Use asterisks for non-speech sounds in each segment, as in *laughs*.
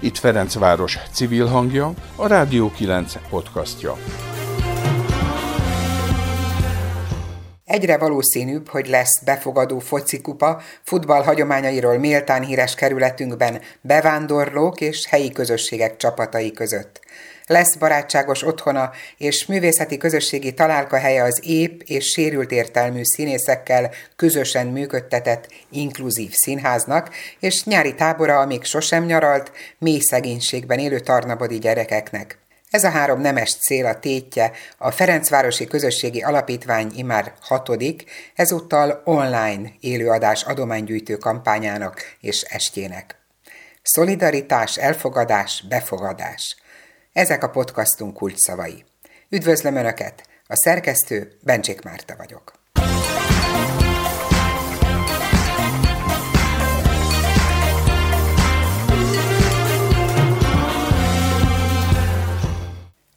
Itt Ferencváros civil hangja, a Rádió 9 podcastja. Egyre valószínűbb, hogy lesz befogadó focikupa futball hagyományairól méltán híres kerületünkben bevándorlók és helyi közösségek csapatai között. Lesz barátságos otthona és művészeti közösségi találkahelye az ép és sérült értelmű színészekkel közösen működtetett inkluzív színháznak, és nyári tábora, amíg sosem nyaralt, mély szegénységben élő tarnabodi gyerekeknek. Ez a három nemes cél a tétje a Ferencvárosi Közösségi Alapítvány imár hatodik, ezúttal online élőadás adománygyűjtő kampányának és estjének. Szolidaritás, elfogadás, befogadás. Ezek a podcastunk kulcsszavai. Üdvözlöm Önöket! A szerkesztő Bencsik Márta vagyok.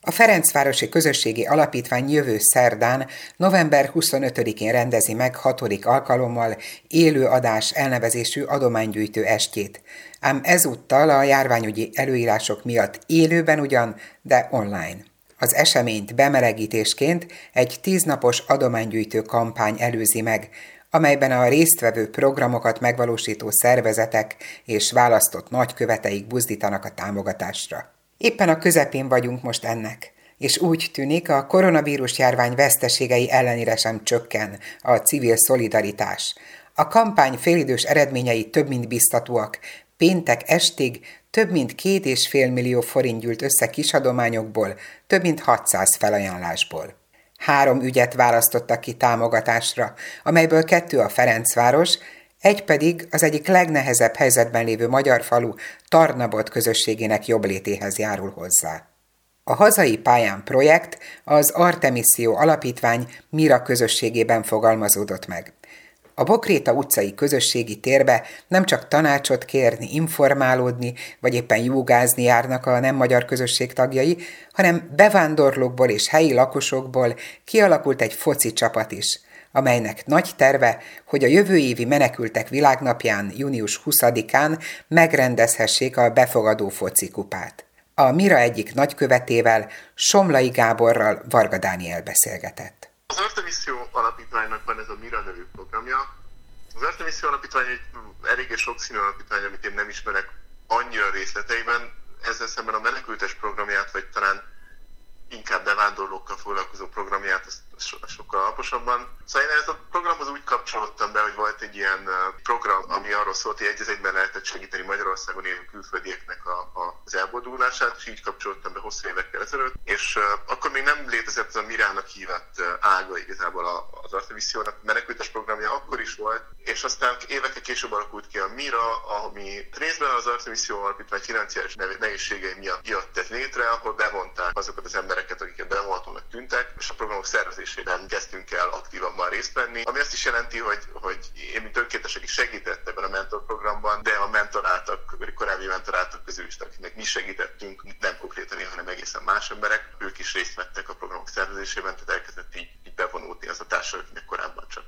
A Ferencvárosi Közösségi Alapítvány jövő szerdán, november 25-én rendezi meg hatodik alkalommal élő adás elnevezésű adománygyűjtő estjét. Ám ezúttal a járványügyi előírások miatt élőben ugyan, de online. Az eseményt bemelegítésként egy tíznapos adománygyűjtő kampány előzi meg, amelyben a résztvevő programokat megvalósító szervezetek és választott nagyköveteik buzdítanak a támogatásra. Éppen a közepén vagyunk most ennek, és úgy tűnik, a koronavírus járvány veszteségei ellenére sem csökken a civil szolidaritás. A kampány félidős eredményei több mint biztatóak. Péntek estig több mint két és fél millió forint gyűlt össze kisadományokból, több mint 600 felajánlásból. Három ügyet választottak ki támogatásra, amelyből kettő a Ferencváros, egy pedig az egyik legnehezebb helyzetben lévő magyar falu Tarnabot közösségének jobblétéhez járul hozzá. A hazai pályán projekt az Artemiszió Alapítvány Mira közösségében fogalmazódott meg. A Bokréta utcai közösségi térbe nem csak tanácsot kérni, informálódni, vagy éppen jogázni járnak a nem magyar közösség tagjai, hanem bevándorlókból és helyi lakosokból kialakult egy foci csapat is – amelynek nagy terve, hogy a jövő évi menekültek világnapján, június 20-án megrendezhessék a befogadó focikupát. A Mira egyik nagykövetével, Somlai Gáborral Varga Dániel beszélgetett. Az Artemisszió alapítványnak van ez a Mira nevű programja. Az Artemisszió alapítvány egy eléggé sokszínű alapítvány, amit én nem ismerek annyira részleteiben. Ezzel szemben a menekültes programját, vagy talán inkább bevándorlókkal foglalkozó programját, azt sokkal alaposabban. Szóval én ez a programhoz úgy kapcsolódtam be, hogy volt egy ilyen program, ami arról szólt, hogy egy egyben lehetett segíteni Magyarországon élő külföldieknek a, a, az elboldulását, és így kapcsolódtam be hosszú évekkel ezelőtt. És uh, akkor még nem létezett az a Mirának hívett uh, ága igazából az Artemissziónak menekültes programja akkor is volt, és aztán évekkel később alakult ki a Mira, ami részben az Artemisszió alapítvány financiális nehézségei miatt tett létre, ahol bevonták azokat az embereket, akiket bevonhatónak tűntek, és a programok szervezés szervezésében kezdtünk el aktívabban részt venni, ami azt is jelenti, hogy, hogy én, mint önkéntes, aki segített ebben a mentorprogramban, de a mentoráltak, korábbi mentoráltak közül is, akiknek mi segítettünk, nem konkrétan én, hanem egészen más emberek, ők is részt vettek a programok szervezésében, tehát elkezdett így, így bevonódni az a társadalom, akinek korábban csak,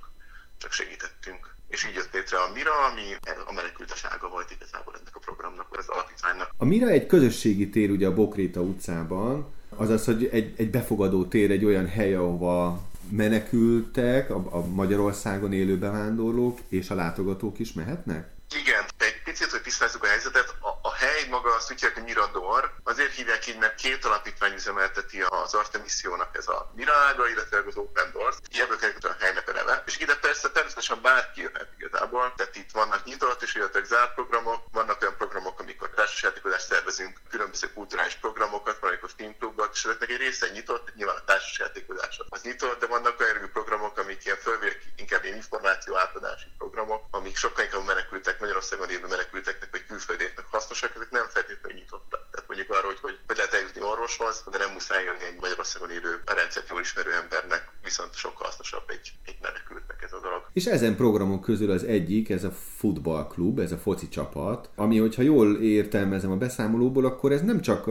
csak segítettünk. És így jött létre a Mira, ami a menekültes ága volt igazából ennek a programnak, vagy az alapítványnak. A Mira egy közösségi tér ugye a Bokréta utcában, Azaz, hogy egy, egy befogadó tér, egy olyan hely, ahova menekültek, a, a Magyarországon élő bevándorlók és a látogatók is mehetnek? Igen, egy picit, hogy tisztázzuk a helyzetet, a, a hely maga azt úgy hívják, hogy Mirador, azért hívják így, mert két alapítvány üzemelteti az Artemissiónak ez a Mirága, illetve az Open Doors, ebből került a helynek a neve. És ide persze természetesen bárki jöhet igazából, tehát itt vannak nyitott és illetve zárt programok, vannak olyan programok, amikor társasjátékozást szervezünk, különböző kulturális programokat, valamikor filmklubok, és ezeknek egy része nyitott, nyilván a társasjátékozás az nyitott, de vannak olyan programok, amik ilyen fölvér, inkább ilyen információ átadási programok, amik sokkal inkább menekültek Magyarországon élő menekülteknek vagy külföldieknek hasznosak, ezek nem feltétlenül nyitottak. Tehát mondjuk arról, hogy, hogy, hogy lehet eljutni orvoshoz, de nem muszáj jönni egy Magyarországon élő a rendszert jól ismerő embernek, viszont sokkal hasznosabb egy, egy menekültnek ez a dolog. És ezen programok közül az egyik, ez a futballklub, ez a foci csapat, ami, hogyha jól értelmezem a beszámolóból, akkor ez nem csak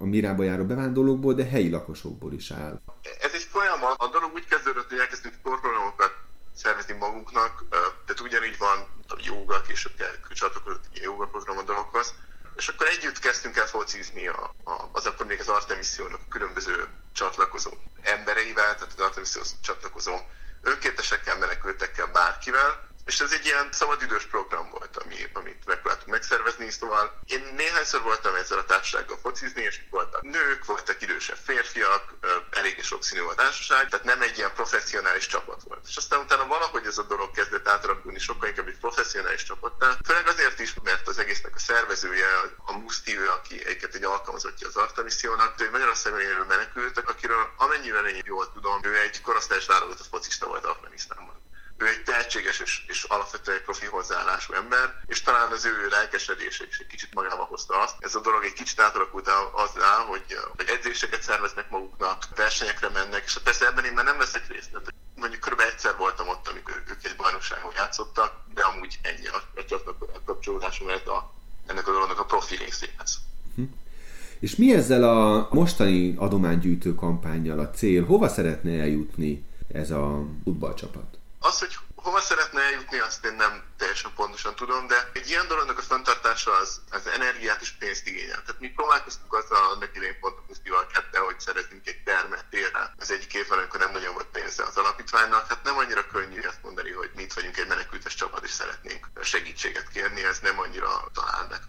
a Mirába járó bevándorlókból, de helyi lakosokból is áll. Ez egy folyamat. A dolog úgy kezdődött, hogy elkezdtünk sportprogramokat szervezni magunknak, tehát ugyanígy van a joga, később csatlakozott joga program a dologhoz. és akkor együtt kezdtünk el focizni a, a, az akkor még az Artemisziónak a különböző csatlakozó embereivel, tehát az Artemiszióhoz csatlakozó önkéntesekkel, menekültekkel, bárkivel, és ez egy ilyen szabadidős program volt, ami, amit megpróbáltuk megszervezni, szóval én néhányszor voltam ezzel a társasággal focizni, és voltak nők, voltak idősebb férfiak, eléggé sokszínű a társaság, tehát nem egy ilyen professzionális csapat volt. És aztán utána valahogy ez a dolog kezdett átalakulni sokkal inkább egy professzionális csapattá, főleg azért is, mert az egésznek a szervezője, a Muszti, aki egyiket egy alkalmazottja az Artemissiónak, ő Magyarországon élő menekültek, akiről amennyiben én jól tudom, ő egy korosztályos válogatott focista volt Afganisztánban ő egy tehetséges és, és alapvetően egy profi hozzáállású ember, és talán az ő lelkesedése is egy kicsit magába hozta azt. Ez a dolog egy kicsit átalakult azzal, hogy, hogy edzéseket szerveznek maguknak, versenyekre mennek, és persze ebben én már nem veszek részt. Tehát mondjuk kb. egyszer voltam ott, amikor ők egy bajnokságon játszottak, de amúgy ennyi a, a kapcsolódásom mert a, ennek a dolognak a profi részéhez. Hm. És mi ezzel a mostani adománygyűjtő kampányjal a cél? Hova szeretne eljutni ez a futballcsapat? Az, energiát és pénzt igényel. Tehát mi próbálkoztunk azzal annak idején pont a Pusztival kette, hogy szeretnénk egy termet térre. Az egyik évben, amikor nem nagyon volt pénze az alapítványnak, hát nem annyira könnyű azt mondani, hogy mit vagyunk egy menekültes csapat és szeretnénk segítséget kérni, ez nem annyira talál meg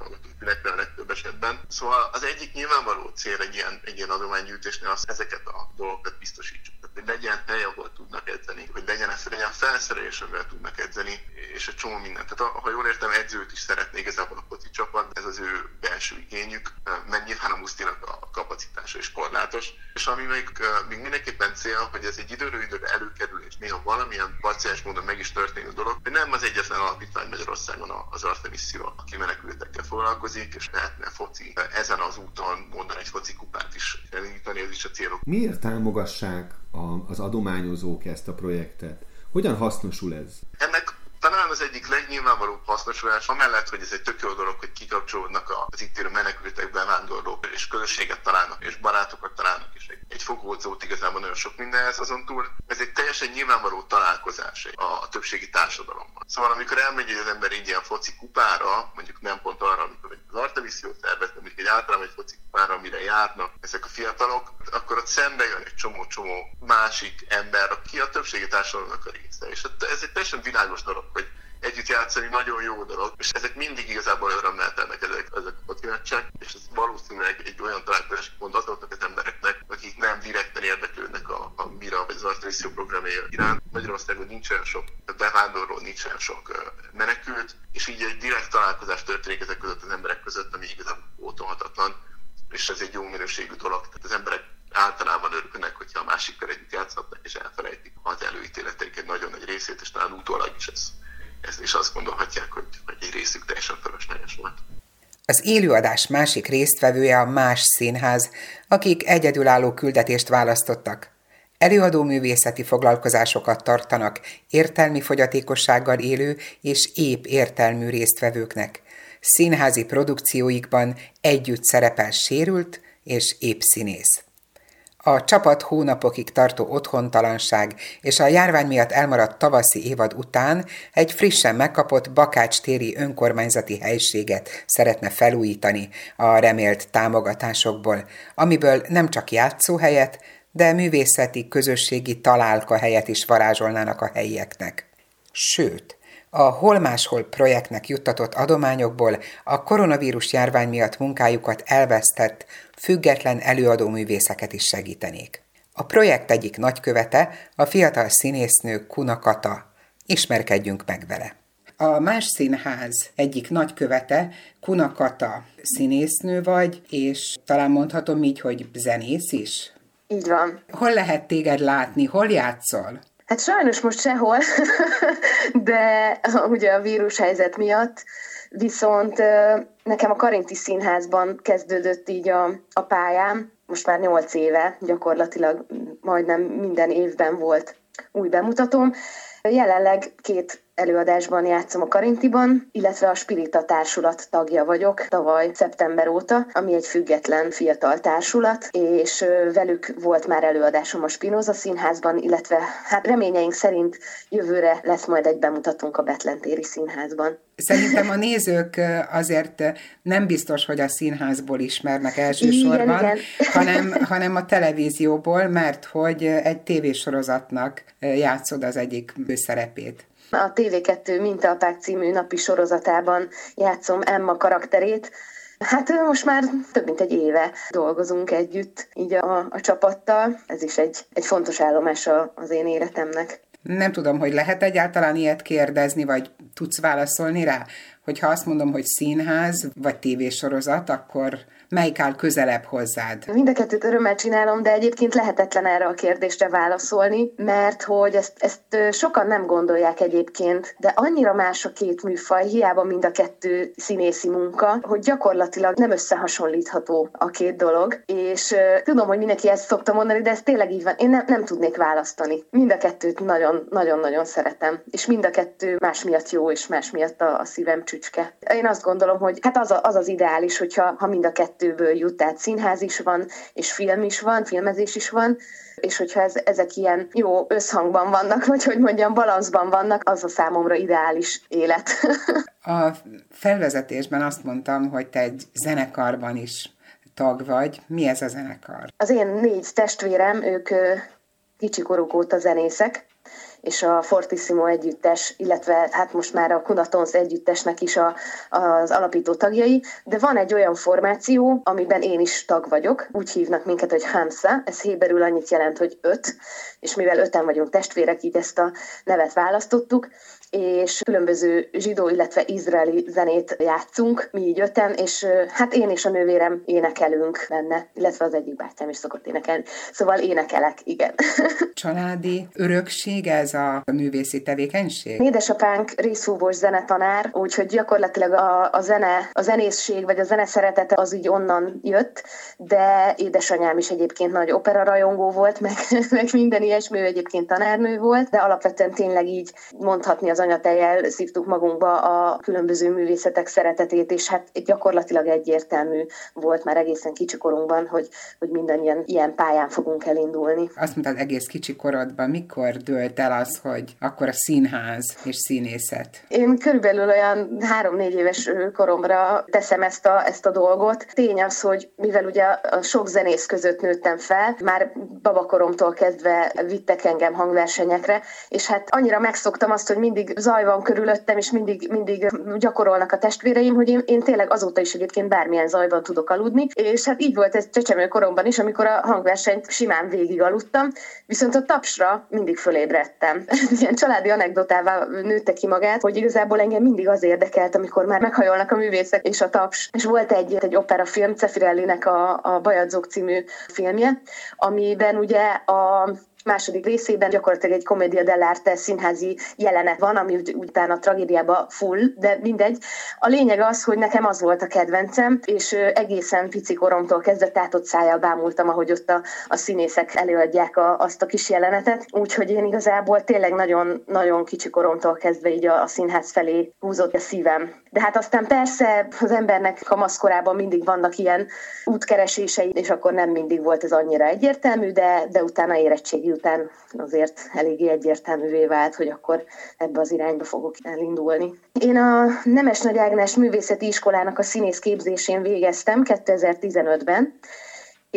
a legtöbb esetben. Szóval az egyik nyilvánvaló cél egy ilyen, egy ilyen adománygyűjtésnél az ezeket a dolgokat biztosítsuk. Tehát, hogy legyen hely, ahol tudnak edzeni, hogy legyen, legyen felszerelés, amivel tudnak edzeni, és egy csomó mindent. Tehát ha jól értem, edzőt is szeretné igazából a foci csapat, ez az ő belső igényük, mert nyilván a Musztinak a kapacitása is korlátos. És ami még, még mindenképpen cél, hogy ez egy időről időre előkerül, és néha valamilyen parciális módon meg is történik a dolog, hogy nem az egyetlen alapítvány Magyarországon az Artemisszió, aki menekültekkel foglalkozik, és lehetne foci ezen az úton mondani egy foci kupát is elindítani, ez is a célok. Miért támogassák az adományozók ezt a projektet? Hogyan hasznosul ez? Az egyik legnyilvánvalóbb hasznosulás, amellett, hogy ez egy tök jó dolog, hogy kikapcsolódnak az itt élő menekültek, bevándorlók, és közösséget találnak, és barátokat találnak, és egy, egy fogódzót igazából nagyon sok mindenhez azon túl. Ez egy teljesen nyilvánvaló találkozás a, a többségi társadalomban. Szóval amikor elmegy az ember egy ilyen foci kupára, mondjuk nem pont arra, amikor az Artemisiót szervez, mondjuk egy általában egy foci kupára, amire járnak ezek a fiatalok, akkor ott szembe jön egy csomó-csomó másik ember, aki a többségi társadalomnak a része. És ez egy teljesen világos dolog, hogy együtt játszani nagyon jó dolog, és ezek mindig igazából örömmel telnek ezek, ezek a focinátság, és ez valószínűleg egy olyan találkozás pont azoknak az embereknek, akik nem direkten érdeklődnek a, a Mira vagy az Artmiszió programja iránt. Magyarországon nincs olyan sok bevándorló, nincs olyan sok menekült, és így egy direkt találkozás történik ezek között az emberek között, ami igazából ótolhatatlan, és ez egy jó minőségű dolog. Tehát az emberek általában örülnek, hogyha a másikkal együtt játszhatnak, és elfelejtik az előítéleteik egy nagyon nagy részét, és talán ez is azt gondolhatják, hogy, hogy egy részük teljesen fölösleges volt. Az élőadás másik résztvevője a Más Színház, akik egyedülálló küldetést választottak. Előadó művészeti foglalkozásokat tartanak értelmi fogyatékossággal élő és épp értelmű résztvevőknek. Színházi produkcióikban együtt szerepel sérült és épp színész. A csapat hónapokig tartó otthontalanság és a járvány miatt elmaradt tavaszi évad után egy frissen megkapott Bakács téri önkormányzati helységet szeretne felújítani a remélt támogatásokból, amiből nem csak játszóhelyet, de művészeti közösségi találka helyet is varázsolnának a helyieknek. Sőt, a Hol Máshol projektnek juttatott adományokból a koronavírus járvány miatt munkájukat elvesztett, független előadó művészeket is segítenék. A projekt egyik nagykövete a fiatal színésznő Kuna Kata. Ismerkedjünk meg vele. A Más Színház egyik nagykövete, Kuna Kata színésznő vagy, és talán mondhatom így, hogy zenész is? Így van. Hol lehet téged látni? Hol játszol? Hát sajnos most sehol, *laughs* de ugye a vírushelyzet miatt, viszont nekem a Karinti Színházban kezdődött így a, a pályám, most már nyolc éve, gyakorlatilag majdnem minden évben volt új bemutatóm. Jelenleg két előadásban játszom a Karintiban, illetve a Spirita Társulat tagja vagyok tavaly szeptember óta, ami egy független fiatal társulat, és velük volt már előadásom a Spinoza Színházban, illetve hát reményeink szerint jövőre lesz majd egy bemutatónk a Betlentéri Színházban. Szerintem a nézők azért nem biztos, hogy a színházból ismernek elsősorban, igen, igen. hanem, hanem a televízióból, mert hogy egy tévésorozatnak játszod az egyik szerepét. A TV2 Mintaapák című napi sorozatában játszom Emma karakterét, Hát most már több mint egy éve dolgozunk együtt, így a, a csapattal. Ez is egy, egy fontos állomás az én életemnek. Nem tudom, hogy lehet egyáltalán ilyet kérdezni, vagy tudsz válaszolni rá, hogyha azt mondom, hogy színház vagy tévésorozat, akkor melyik áll közelebb hozzád? Mind a kettőt örömmel csinálom, de egyébként lehetetlen erre a kérdésre válaszolni, mert hogy ezt, ezt sokan nem gondolják egyébként, de annyira más a két műfaj, hiába mind a kettő színészi munka, hogy gyakorlatilag nem összehasonlítható a két dolog, és tudom, hogy mindenki ezt szokta mondani, de ez tényleg így van. Én nem, nem tudnék választani. Mind a kettőt nagyon-nagyon-nagyon szeretem, és mind a kettő más miatt jó, és más miatt a, a szívem csücske. Én azt gondolom, hogy hát az, a, az az ideális, hogyha ha mind a kettő kettőből jut, tehát színház is van, és film is van, filmezés is van, és hogyha ez, ezek ilyen jó összhangban vannak, vagy hogy mondjam, balanszban vannak, az a számomra ideális élet. *laughs* a felvezetésben azt mondtam, hogy te egy zenekarban is tag vagy. Mi ez a zenekar? Az én négy testvérem, ők kicsikoruk óta zenészek, és a Fortissimo együttes, illetve hát most már a Kunatons együttesnek is a, az alapító tagjai, de van egy olyan formáció, amiben én is tag vagyok, úgy hívnak minket, hogy Hamsa, ez héberül annyit jelent, hogy öt, és mivel öten vagyunk testvérek, így ezt a nevet választottuk, és különböző zsidó, illetve izraeli zenét játszunk, mi így öten, és hát én és a nővérem énekelünk benne, illetve az egyik bátyám is szokott énekelni. Szóval énekelek, igen. *laughs* Családi örökség ez a művészi tevékenység? Édesapánk részfúvós zenetanár, úgyhogy gyakorlatilag a, a zene, a zenészség vagy a zene szeretete az így onnan jött, de édesanyám is egyébként nagy operarajongó volt, meg, *laughs* meg minden ilyesmi, egyébként tanárnő volt, de alapvetően tényleg így mondhatni az anyatejjel szívtuk magunkba a különböző művészetek szeretetét, és hát gyakorlatilag egyértelmű volt már egészen kicsikorunkban, hogy, hogy mindannyian ilyen pályán fogunk elindulni. Azt mondtad egész kicsi korodban, mikor dőlt el az, hogy akkor a színház és színészet? Én körülbelül olyan három-négy éves koromra teszem ezt a, ezt a dolgot. Tény az, hogy mivel ugye a sok zenész között nőttem fel, már babakoromtól kezdve vittek engem hangversenyekre, és hát annyira megszoktam azt, hogy mindig zaj van körülöttem, és mindig, mindig gyakorolnak a testvéreim, hogy én, én tényleg azóta is egyébként bármilyen zajban tudok aludni, és hát így volt ez csecsemő koromban is, amikor a hangversenyt simán végig aludtam, viszont a tapsra mindig fölébredtem. *laughs* Ilyen családi anekdotává nőtte ki magát, hogy igazából engem mindig az érdekelt, amikor már meghajolnak a művészek és a taps. És volt egy, egy operafilm, Cefirellinek a, a Bajadzók című filmje, amiben ugye a második részében gyakorlatilag egy komédia dell'arte színházi jelenet van, ami utána a tragédiába full, de mindegy. A lényeg az, hogy nekem az volt a kedvencem, és egészen pici koromtól kezdve tátott szájjal bámultam, ahogy ott a, a színészek előadják a, azt a kis jelenetet. Úgyhogy én igazából tényleg nagyon-nagyon kicsi koromtól kezdve így a, a színház felé húzott a szívem. De hát aztán persze az embernek kamaszkorában mindig vannak ilyen útkeresései, és akkor nem mindig volt ez annyira egyértelmű, de, de utána érettségi után azért eléggé egyértelművé vált, hogy akkor ebbe az irányba fogok elindulni. Én a Nemes Nagy Ágnes Művészeti Iskolának a színész képzésén végeztem 2015-ben,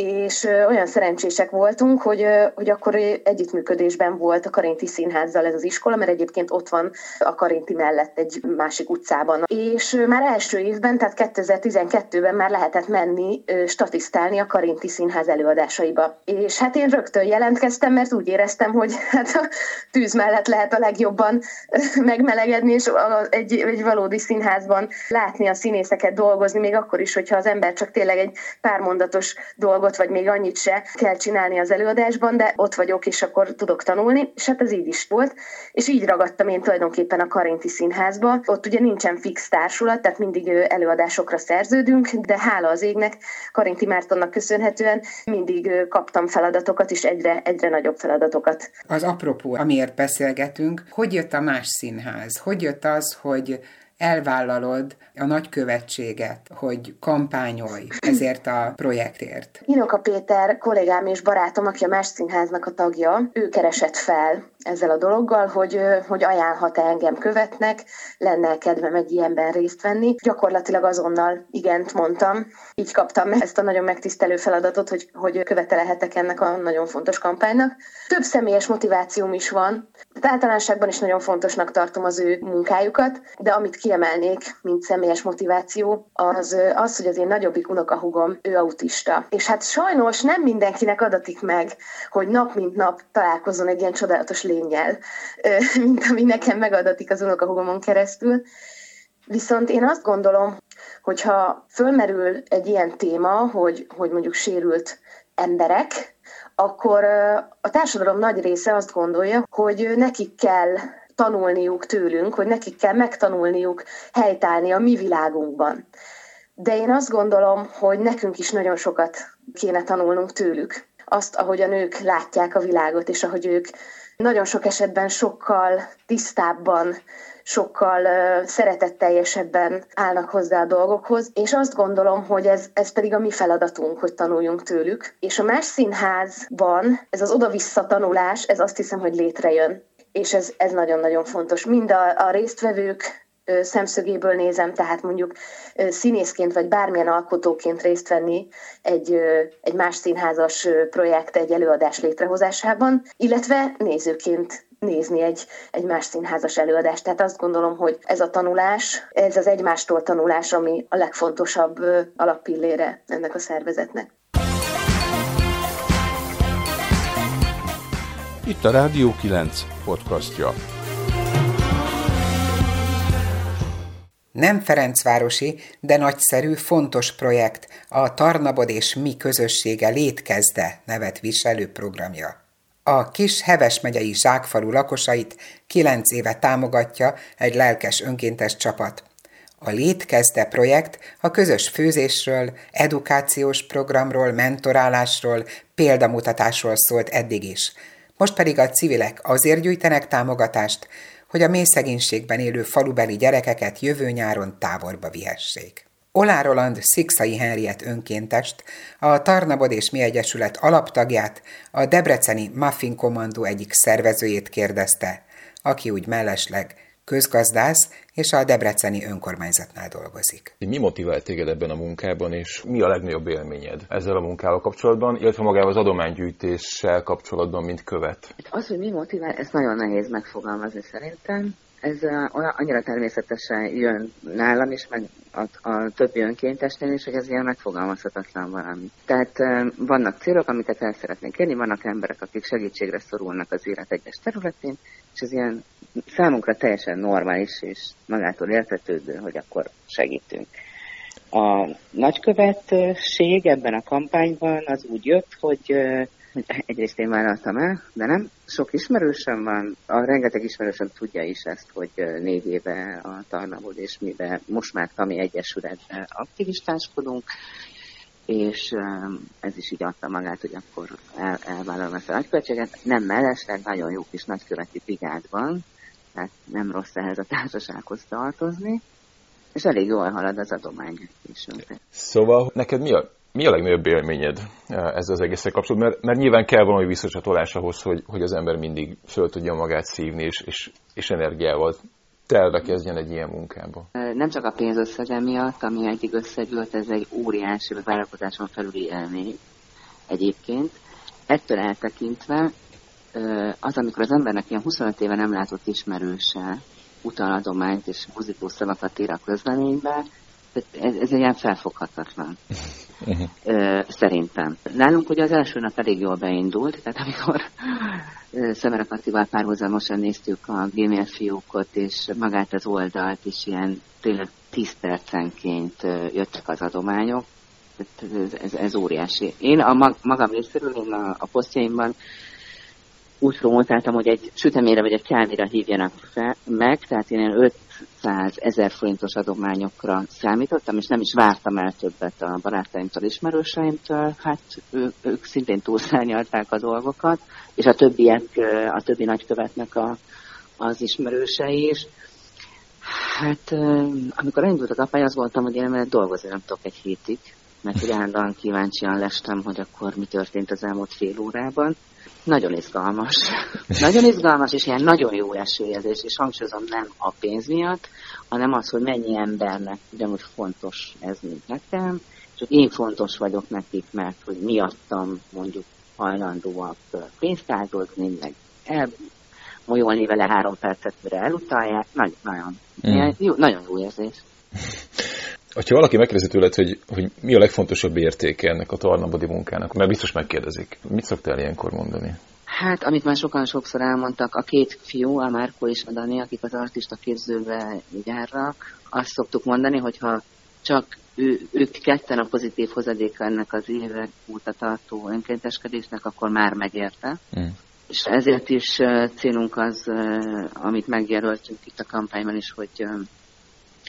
és olyan szerencsések voltunk, hogy, hogy akkor együttműködésben volt a Karinti Színházzal ez az iskola, mert egyébként ott van a Karinti mellett egy másik utcában. És már első évben, tehát 2012-ben már lehetett menni statisztálni a Karinti Színház előadásaiba. És hát én rögtön jelentkeztem, mert úgy éreztem, hogy *laughs* hát a tűz mellett lehet a legjobban megmelegedni, és egy, egy valódi színházban látni a színészeket dolgozni, még akkor is, hogyha az ember csak tényleg egy pár mondatos dolgot volt, vagy még annyit se kell csinálni az előadásban, de ott vagyok, és akkor tudok tanulni, és hát ez így is volt. És így ragadtam én tulajdonképpen a Karinti Színházba. Ott ugye nincsen fix társulat, tehát mindig előadásokra szerződünk, de hála az égnek, Karinti Mártonnak köszönhetően mindig kaptam feladatokat, és egyre, egyre nagyobb feladatokat. Az apropó, amiért beszélgetünk, hogy jött a más színház? Hogy jött az, hogy elvállalod a nagykövetséget, hogy kampányolj ezért a projektért? Inoka Péter kollégám és barátom, aki a Más Színháznak a tagja, ő keresett fel ezzel a dologgal, hogy, hogy ajánlhat-e engem követnek, lenne kedvem egy ilyenben részt venni. Gyakorlatilag azonnal igent mondtam. Így kaptam ezt a nagyon megtisztelő feladatot, hogy, hogy követelehetek ennek a nagyon fontos kampánynak. Több személyes motivációm is van. Tehát általánosságban is nagyon fontosnak tartom az ő munkájukat, de amit kiemelnék, mint személyes motiváció, az az, hogy az én nagyobbik unokahugom, ő autista. És hát sajnos nem mindenkinek adatik meg, hogy nap mint nap találkozzon egy ilyen csodálatos lényel, *laughs* mint ami nekem megadatik az unokahugomon keresztül. Viszont én azt gondolom, hogyha fölmerül egy ilyen téma, hogy, hogy mondjuk sérült emberek, akkor a társadalom nagy része azt gondolja, hogy nekik kell tanulniuk tőlünk, hogy nekik kell megtanulniuk helytállni a mi világunkban. De én azt gondolom, hogy nekünk is nagyon sokat kéne tanulnunk tőlük. Azt, ahogy a nők látják a világot, és ahogy ők nagyon sok esetben sokkal tisztábban, sokkal szeretetteljesebben állnak hozzá a dolgokhoz, és azt gondolom, hogy ez, ez pedig a mi feladatunk, hogy tanuljunk tőlük. És a más színházban ez az oda-vissza tanulás, ez azt hiszem, hogy létrejön. És ez, ez nagyon-nagyon fontos. Mind a, a résztvevők szemszögéből nézem, tehát mondjuk színészként vagy bármilyen alkotóként részt venni egy, egy más színházas projekt, egy előadás létrehozásában, illetve nézőként nézni egy, egy más színházas előadást. Tehát azt gondolom, hogy ez a tanulás, ez az egymástól tanulás, ami a legfontosabb alappillére ennek a szervezetnek. Itt a Rádió 9 podcastja. Nem Ferencvárosi, de nagyszerű, fontos projekt a Tarnabod és Mi közössége létkezde nevet viselő programja. A kis Heves megyei zsákfalu lakosait kilenc éve támogatja egy lelkes önkéntes csapat. A Létkezde projekt a közös főzésről, edukációs programról, mentorálásról, példamutatásról szólt eddig is. Most pedig a civilek azért gyűjtenek támogatást, hogy a mély szegénységben élő falubeli gyerekeket jövő nyáron távolba vihessék. Olá Roland Szikszai Henriett önkéntest, a Tarnabod és Mi Egyesület alaptagját, a Debreceni Muffin Kommandó egyik szervezőjét kérdezte, aki úgy mellesleg közgazdász és a Debreceni önkormányzatnál dolgozik. Mi motivált téged ebben a munkában, és mi a legnagyobb élményed ezzel a munkával kapcsolatban, illetve magával az adománygyűjtéssel kapcsolatban, mint követ? Az, hogy mi motivál, ez nagyon nehéz megfogalmazni szerintem ez olyan, annyira természetesen jön nálam is, meg a, a többi önkéntesnél is, hogy ez ilyen megfogalmazhatatlan valami. Tehát vannak célok, amiket el szeretnénk érni, vannak emberek, akik segítségre szorulnak az élet egyes területén, és ez ilyen számunkra teljesen normális és magától értetődő, hogy akkor segítünk. A nagykövetség ebben a kampányban az úgy jött, hogy egyrészt én vállaltam el, de nem. Sok ismerősöm van, a rengeteg ismerősöm tudja is ezt, hogy négy éve a Tarnabod és miben most már Tami Egyesületben aktivistáskodunk, és ez is így adta magát, hogy akkor el, elvállalom ezt a nagykövetséget. Nem mellesleg, nagyon jó kis nagyköveti brigád van, tehát nem rossz ehhez a társasághoz tartozni, és elég jól halad az adománygyűjtésünk. Szóval neked mi a mi a legnagyobb élményed eh, ezzel az egészre kapcsolatban? Mert, mert nyilván kell valami visszacsatolás ahhoz, hogy, hogy az ember mindig föl tudja magát szívni, és, és, és energiával telve kezdjen egy ilyen munkába. Nem csak a pénzösszege miatt, ami egyik összegyűlt, ez egy óriási vállalkozáson felüli élmény egyébként. Ettől eltekintve az, amikor az embernek ilyen 25 éve nem látott ismerőse utal adományt és muzikó szavakat ír a közleménybe, ez, ez egy ilyen felfoghatatlan. Uh-huh. Szerintem. Nálunk ugye az első nap elég jól beindult, tehát amikor Szemere Kattival párhuzamosan néztük a Gmail fiókot, és magát az oldalt is ilyen tényleg 10 percenként jöttek az adományok, Ez, ez, ez óriási. Én a mag, magam részéről, én a, a posztjaimban úgy promotáltam, hogy egy sütemére vagy egy kávira hívjanak fel, meg, tehát én 500 ezer forintos adományokra számítottam, és nem is vártam el többet a barátaimtól, ismerőseimtől, hát ő, ők szintén túlszárnyalták a dolgokat, és a többiek, a többi nagykövetnek a, az ismerősei is. Hát amikor elindult a kampány, azt gondoltam, hogy én dolgozni nem tudok egy hétig, mert hogy állandóan kíváncsian lestem, hogy akkor mi történt az elmúlt fél órában. Nagyon izgalmas. nagyon izgalmas, és ilyen nagyon jó esélyezés, és hangsúlyozom nem a pénz miatt, hanem az, hogy mennyi embernek ugyanúgy fontos ez, mint nekem, és én fontos vagyok nekik, mert hogy miattam mondjuk hajlandóak pénzt áldozni, meg elmolyolni vele három percet, mire elutalják. Nagyon, nagyon, mm. jó, nagyon jó érzés. *laughs* Ha valaki megkérdezi tőled, hogy, hogy mi a legfontosabb értéke ennek a Tarnabodi munkának, mert biztos megkérdezik. Mit szoktál ilyenkor mondani? Hát, amit már sokan sokszor elmondtak, a két fiú, a Márko és a Dani, akik az artista képzőbe járnak, azt szoktuk mondani, hogyha csak ő, ők ketten a pozitív hozadéka ennek az évek óta tartó önkénteskedésnek, akkor már megérte. Mm. És ezért is célunk az, amit megjelöltünk itt a kampányban is, hogy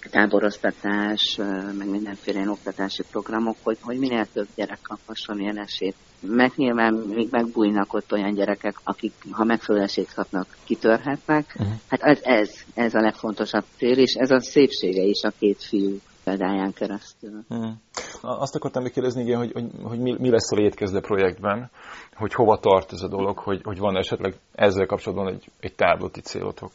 táboroztatás, meg mindenféle ilyen oktatási programok, hogy, hogy minél több gyerek kaphasson ilyen esélyt. Meg nyilván még megbújnak ott olyan gyerekek, akik, ha megfelelő esélyt kapnak, kitörhetnek. Uh-huh. Hát ez, ez, ez a legfontosabb cél, és ez a szépsége is a két fiú példáján keresztül. Uh-huh. Azt akartam még kérdezni, igen, hogy, hogy, hogy mi, mi lesz a létkezde projektben, hogy hova tart ez a dolog, hogy, hogy van esetleg ezzel kapcsolatban egy, egy távlati célotok?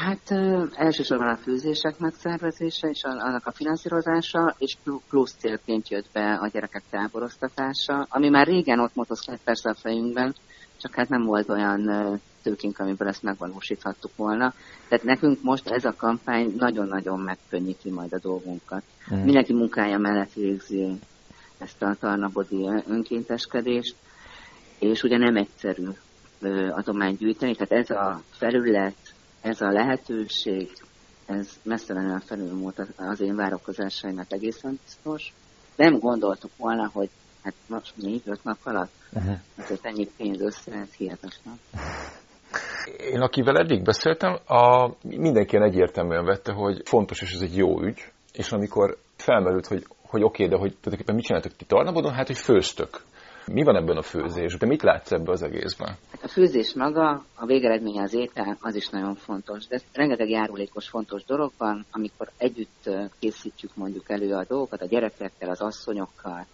Hát elsősorban a főzések megszervezése és annak a finanszírozása, és plusz célként jött be a gyerekek táboroztatása, ami már régen ott motoszkált persze a fejünkben, csak hát nem volt olyan tőkénk, amiből ezt megvalósíthattuk volna. Tehát nekünk most ez a kampány nagyon-nagyon megkönnyíti majd a dolgunkat. Mm. Mindenki munkája mellett végzi ezt a tarnabodi önkénteskedést, és ugye nem egyszerű adományt gyűjteni, tehát ez a felület, ez a lehetőség, ez messze felülmúlt az én várakozásaimat egészen biztos. Nem gondoltuk volna, hogy hát most négy, öt nap alatt uh-huh. azért ennyi pénz össze, ez hihetetlen. Én akivel eddig beszéltem, a, mindenki egyértelműen vette, hogy fontos, és ez egy jó ügy, és amikor felmerült, hogy, hogy oké, okay, de hogy tulajdonképpen mit csináltok ti Tarnabodon, hát hogy főztök. Mi van ebben a főzés? De mit látsz ebben az egészben? Hát a főzés maga, a végeredménye az étel, az is nagyon fontos. De rengeteg járulékos fontos dolog van, amikor együtt készítjük mondjuk elő a dolgokat a gyerekekkel, az asszonyokkal,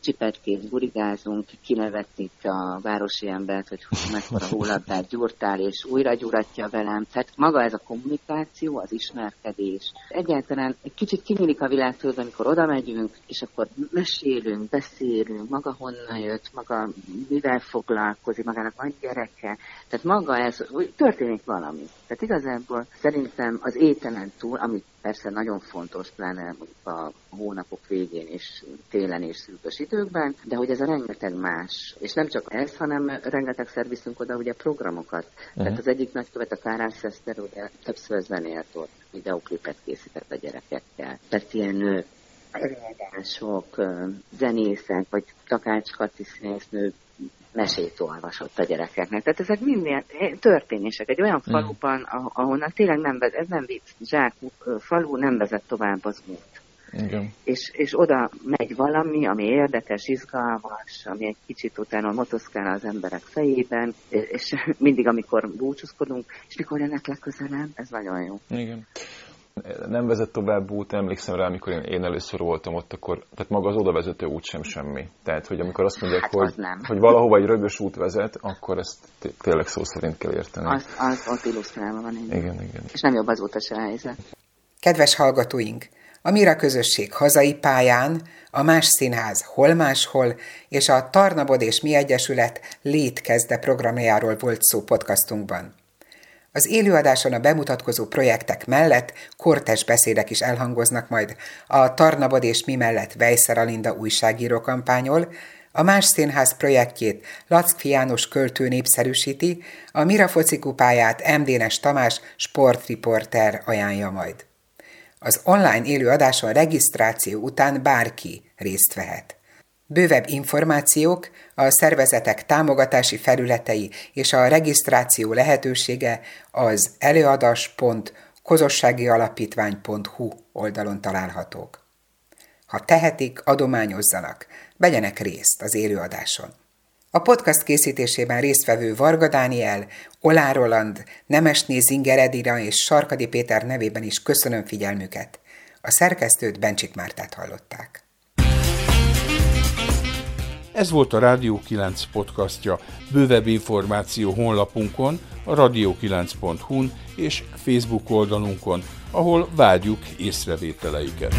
csipetkét burigázunk, kinevetik a városi embert, hogy mekkora hólabdát gyúrtál, és újra gyúratja velem. Tehát maga ez a kommunikáció, az ismerkedés. Egyáltalán egy kicsit kinyílik a világ tőle, amikor oda megyünk, és akkor mesélünk, beszélünk, maga honnan jött, maga mivel foglalkozik, magának van gyereke. Tehát maga ez, történik valami. Tehát igazából szerintem az ételen túl, amit persze nagyon fontos, pláne a hónapok végén és télen és szűkös időkben, de hogy ez a rengeteg más. És nem csak ez, hanem rengeteg szerviszünk oda ugye programokat. Uh-huh. Tehát az egyik nagykövet, a Kárán Szeszter, ugye többször zenélt ott, videoklipet készített a gyerekekkel. Tehát ilyen előadások, zenészek, vagy Takács Kati színésznő mesét olvasott a gyerekeknek. Tehát ezek mind történések. Egy olyan hmm. faluban, ahonnan tényleg nem vezet, ez nem vicc, zsák falu nem vezet tovább az út. Igen. És, és oda megy valami, ami érdekes, izgalmas, ami egy kicsit utána motoszkál az emberek fejében, és *laughs* mindig, amikor búcsúzkodunk, és mikor jönnek legközelebb, ez nagyon jó. Igen nem vezet tovább út, emlékszem rá, amikor én, én először voltam ott, akkor, tehát maga az oda vezető út sem semmi. Tehát, hogy amikor azt mondják, hát hogy, hogy valahova egy rögös út vezet, akkor ezt tényleg szó szerint kell érteni. Az, az ott illusztrálva van. Igen. igen, igen. És nem jobb azóta se helyzet. Kedves hallgatóink! A Mira közösség hazai pályán, a Más Színház hol máshol, és a Tarnabod és Mi Egyesület létkezde programjáról volt szó podcastunkban. Az élőadáson a bemutatkozó projektek mellett kortes beszédek is elhangoznak majd a Tarnabod és mi mellett Vejszer Alinda újságíró kampányol, a Más Színház projektjét Lackfi János költő népszerűsíti, a Mira foci kupáját MDNes Tamás sportriporter ajánlja majd. Az online élő adáson regisztráció után bárki részt vehet. Bővebb információk, a szervezetek támogatási felületei és a regisztráció lehetősége az előadás.kozosságialapítvány.hu oldalon találhatók. Ha tehetik, adományozzanak, vegyenek részt az élőadáson. A podcast készítésében résztvevő Varga Dániel, Olá Roland, Nemesné Zinger Edira és Sarkadi Péter nevében is köszönöm figyelmüket. A szerkesztőt Bencsik Mártát hallották. Ez volt a Rádió 9 podcastja. Bővebb információ honlapunkon, a radio9.hu-n és Facebook oldalunkon, ahol várjuk észrevételeiket.